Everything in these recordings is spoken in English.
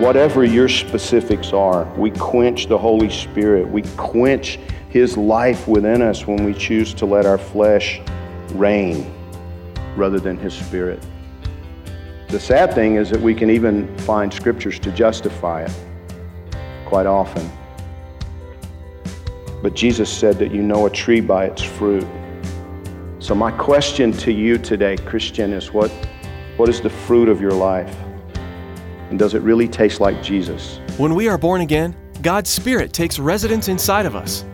Whatever your specifics are, we quench the Holy Spirit. We quench His life within us when we choose to let our flesh reign rather than His Spirit. The sad thing is that we can even find scriptures to justify it quite often. But Jesus said that you know a tree by its fruit. So, my question to you today, Christian, is what, what is the fruit of your life? And does it really taste like Jesus? When we are born again, God's Spirit takes residence inside of us.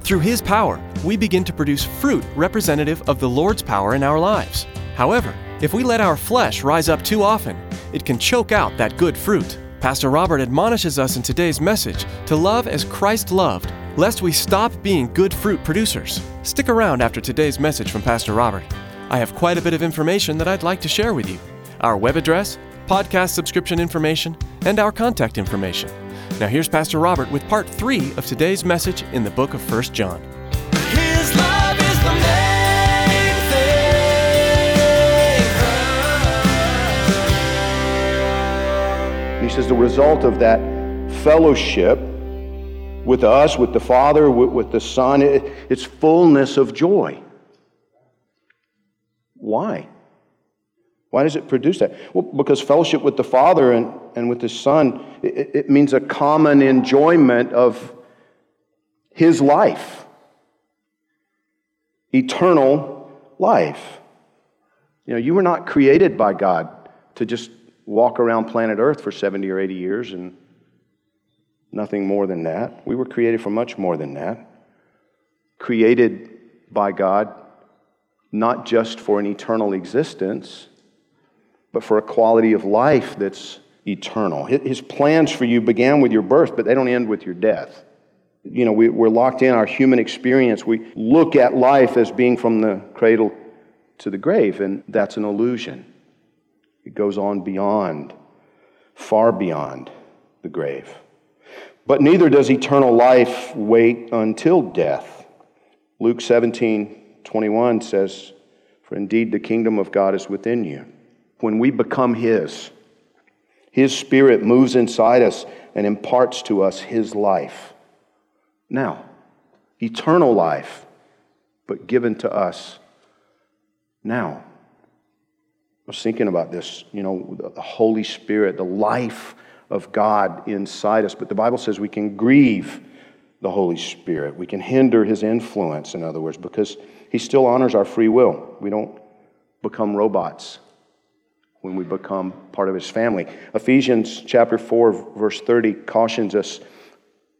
Through His power, we begin to produce fruit representative of the Lord's power in our lives. However, if we let our flesh rise up too often, it can choke out that good fruit. Pastor Robert admonishes us in today's message to love as Christ loved, lest we stop being good fruit producers. Stick around after today's message from Pastor Robert. I have quite a bit of information that I'd like to share with you our web address, podcast subscription information, and our contact information. Now, here's Pastor Robert with part three of today's message in the book of 1 John. His love is the main thing. He says the result of that fellowship with us, with the Father, with, with the Son, it, it's fullness of joy. Why? Why does it produce that? Well, because fellowship with the Father and, and with the Son, it, it means a common enjoyment of His life, eternal life. You know, you were not created by God to just walk around planet Earth for 70 or 80 years and nothing more than that. We were created for much more than that. Created by God not just for an eternal existence, but for a quality of life that's eternal. His plans for you began with your birth, but they don't end with your death. You know, we, we're locked in our human experience. We look at life as being from the cradle to the grave, and that's an illusion. It goes on beyond, far beyond the grave. But neither does eternal life wait until death. Luke 17 21 says, For indeed the kingdom of God is within you. When we become His, His Spirit moves inside us and imparts to us His life. Now, eternal life, but given to us now. I was thinking about this, you know, the Holy Spirit, the life of God inside us. But the Bible says we can grieve the Holy Spirit. We can hinder his influence, in other words, because he still honors our free will. We don't become robots when we become part of his family. Ephesians chapter 4 verse 30 cautions us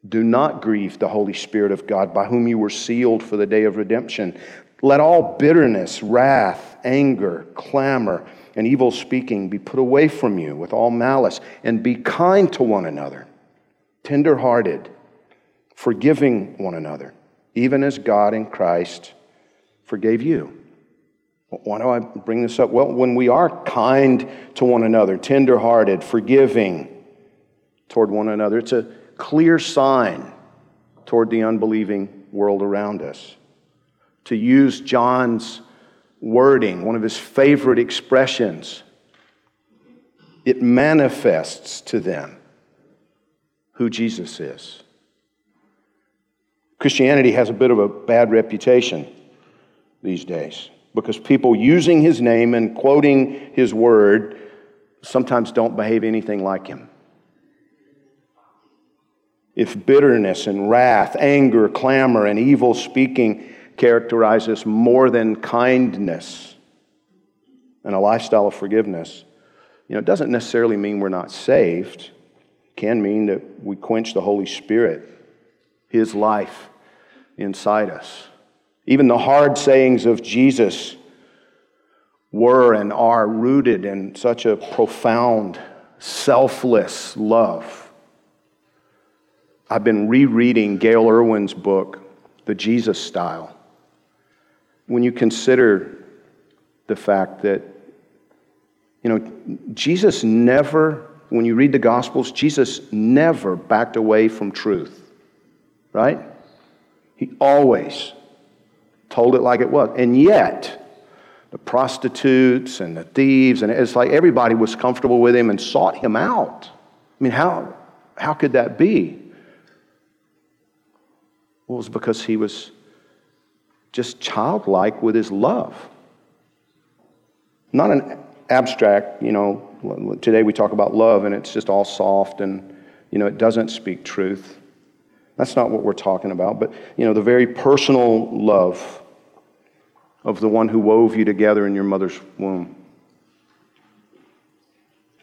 do not grieve the Holy Spirit of God by whom you were sealed for the day of redemption. Let all bitterness, wrath, anger, clamor, and evil speaking be put away from you with all malice, and be kind to one another, tenderhearted, forgiving one another, even as God in Christ forgave you. Why do I bring this up? Well, when we are kind to one another, tenderhearted, forgiving toward one another, it's a clear sign toward the unbelieving world around us. To use John's wording, one of his favorite expressions, it manifests to them who Jesus is. Christianity has a bit of a bad reputation these days because people using his name and quoting his word sometimes don't behave anything like him. If bitterness and wrath, anger, clamor, and evil speaking characterize us more than kindness and a lifestyle of forgiveness, You know, it doesn't necessarily mean we're not saved. It can mean that we quench the Holy Spirit, His life inside us. Even the hard sayings of Jesus were and are rooted in such a profound, selfless love. I've been rereading Gayle Erwin's book, The Jesus Style. When you consider the fact that, you know, Jesus never, when you read the Gospels, Jesus never backed away from truth, right? He always told it like it was. And yet, the prostitutes and the thieves, and it's like everybody was comfortable with him and sought him out. I mean, how, how could that be? Well, it was because he was just childlike with his love. Not an abstract, you know, today we talk about love and it's just all soft and, you know, it doesn't speak truth. That's not what we're talking about, but, you know, the very personal love of the one who wove you together in your mother's womb.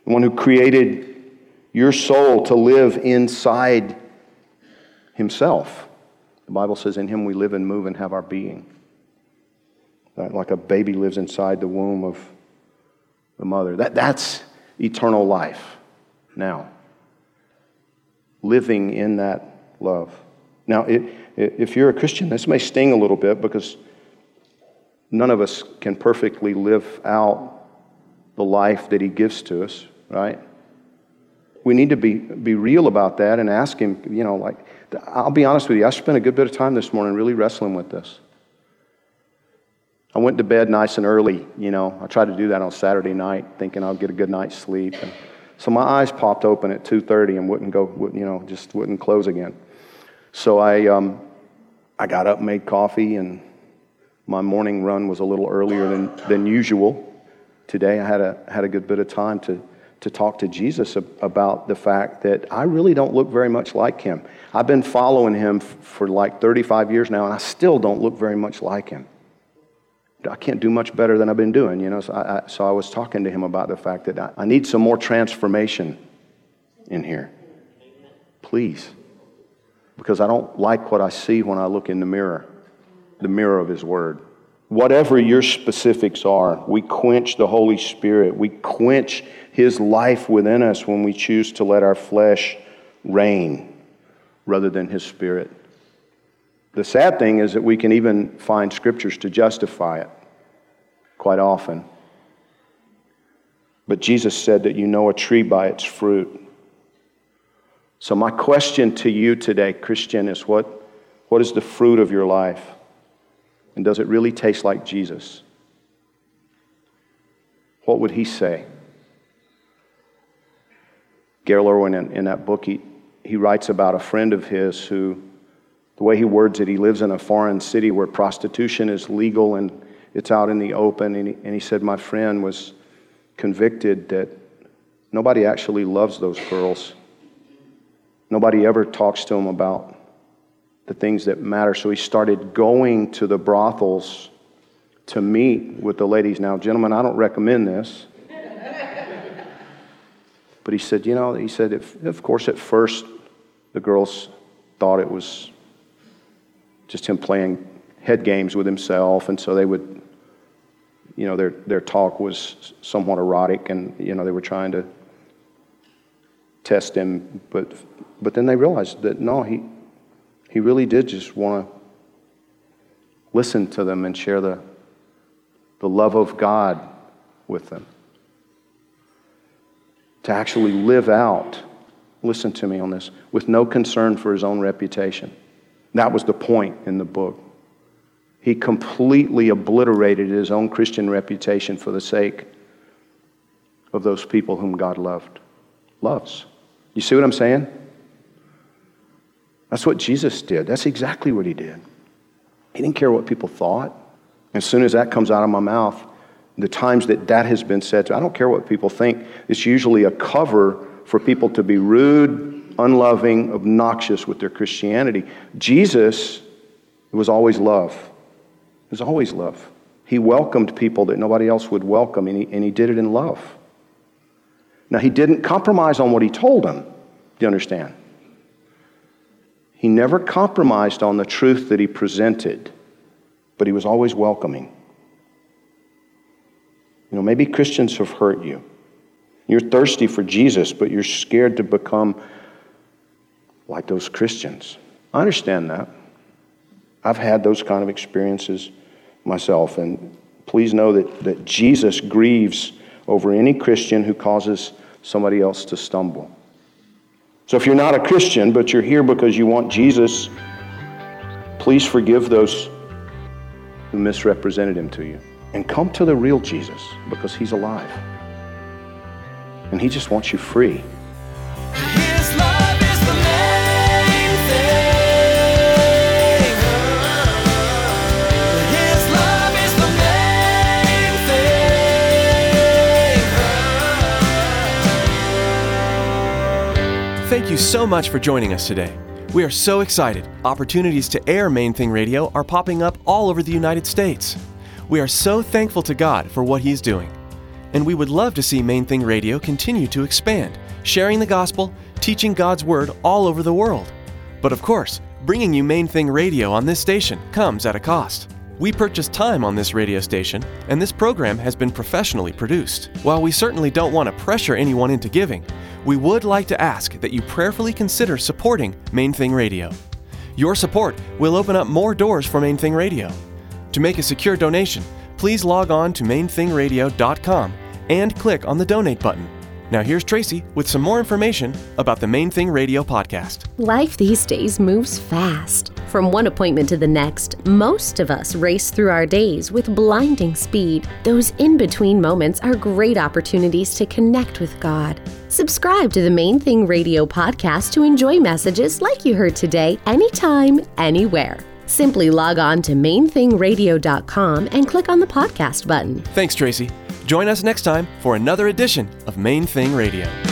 The one who created your soul to live inside himself. The Bible says, In him we live and move and have our being. Like a baby lives inside the womb of the mother. That, that's eternal life now. Living in that love. Now, it, if you're a Christian, this may sting a little bit because None of us can perfectly live out the life that He gives to us, right? We need to be, be real about that and ask Him, you know, like, I'll be honest with you, I spent a good bit of time this morning really wrestling with this. I went to bed nice and early, you know. I tried to do that on Saturday night, thinking I'll get a good night's sleep. And so my eyes popped open at 2:30 and wouldn't go, wouldn't, you know, just wouldn't close again. So I, um, I got up, made coffee, and my morning run was a little earlier than, than usual. Today I had a, had a good bit of time to, to talk to Jesus about the fact that I really don't look very much like him. I've been following him for like 35 years now, and I still don't look very much like him. I can't do much better than I've been doing, you know. So I, I so I was talking to him about the fact that I, I need some more transformation in here. Please. Because I don't like what I see when I look in the mirror the mirror of His Word. Whatever your specifics are, we quench the Holy Spirit. We quench His life within us when we choose to let our flesh reign rather than His Spirit. The sad thing is that we can even find scriptures to justify it quite often. But Jesus said that you know a tree by its fruit. So, my question to you today, Christian, is what, what is the fruit of your life? And does it really taste like Jesus? What would he say? Gayle Erwin, in, in that book, he, he writes about a friend of his who, the way he words it, he lives in a foreign city where prostitution is legal and it's out in the open. And he, and he said, My friend was convicted that nobody actually loves those girls. Nobody ever talks to him about the things that matter. So he started going to the brothels to meet with the ladies. Now, gentlemen, I don't recommend this. but he said, you know, he said, if, of course, at first the girls thought it was just him playing head games with himself, and so they would, you know, their, their talk was somewhat erotic, and, you know, they were trying to test him, but, but then they realized that no, he, he really did just want to listen to them and share the, the love of God with them. To actually live out, listen to me on this, with no concern for his own reputation. That was the point in the book. He completely obliterated his own Christian reputation for the sake of those people whom God loved. Loves. You see what I'm saying? That's what Jesus did. That's exactly what he did. He didn't care what people thought. As soon as that comes out of my mouth, the times that that has been said to, I don't care what people think. It's usually a cover for people to be rude, unloving, obnoxious with their Christianity. Jesus was always love. It was always love. He welcomed people that nobody else would welcome, and he, and he did it in love. Now, he didn't compromise on what he told them. Do you understand? He never compromised on the truth that he presented, but he was always welcoming. You know, maybe Christians have hurt you. You're thirsty for Jesus, but you're scared to become like those Christians. I understand that. I've had those kind of experiences myself, and please know that, that Jesus grieves over any Christian who causes somebody else to stumble. So if you're not a Christian, but you're here because you want Jesus, please forgive those who misrepresented him to you. And come to the real Jesus because he's alive. And he just wants you free. Thank you so much for joining us today. We are so excited. Opportunities to air Main Thing Radio are popping up all over the United States. We are so thankful to God for what He's doing. And we would love to see Main Thing Radio continue to expand, sharing the gospel, teaching God's Word all over the world. But of course, bringing you Main Thing Radio on this station comes at a cost. We purchase time on this radio station, and this program has been professionally produced. While we certainly don't want to pressure anyone into giving, we would like to ask that you prayerfully consider supporting Main Thing Radio. Your support will open up more doors for Main Thing Radio. To make a secure donation, please log on to mainthingradio.com and click on the donate button. Now here's Tracy with some more information about the Main Thing Radio podcast. Life these days moves fast. From one appointment to the next, most of us race through our days with blinding speed. Those in between moments are great opportunities to connect with God. Subscribe to the Main Thing Radio podcast to enjoy messages like you heard today, anytime, anywhere. Simply log on to mainthingradio.com and click on the podcast button. Thanks, Tracy. Join us next time for another edition of Main Thing Radio.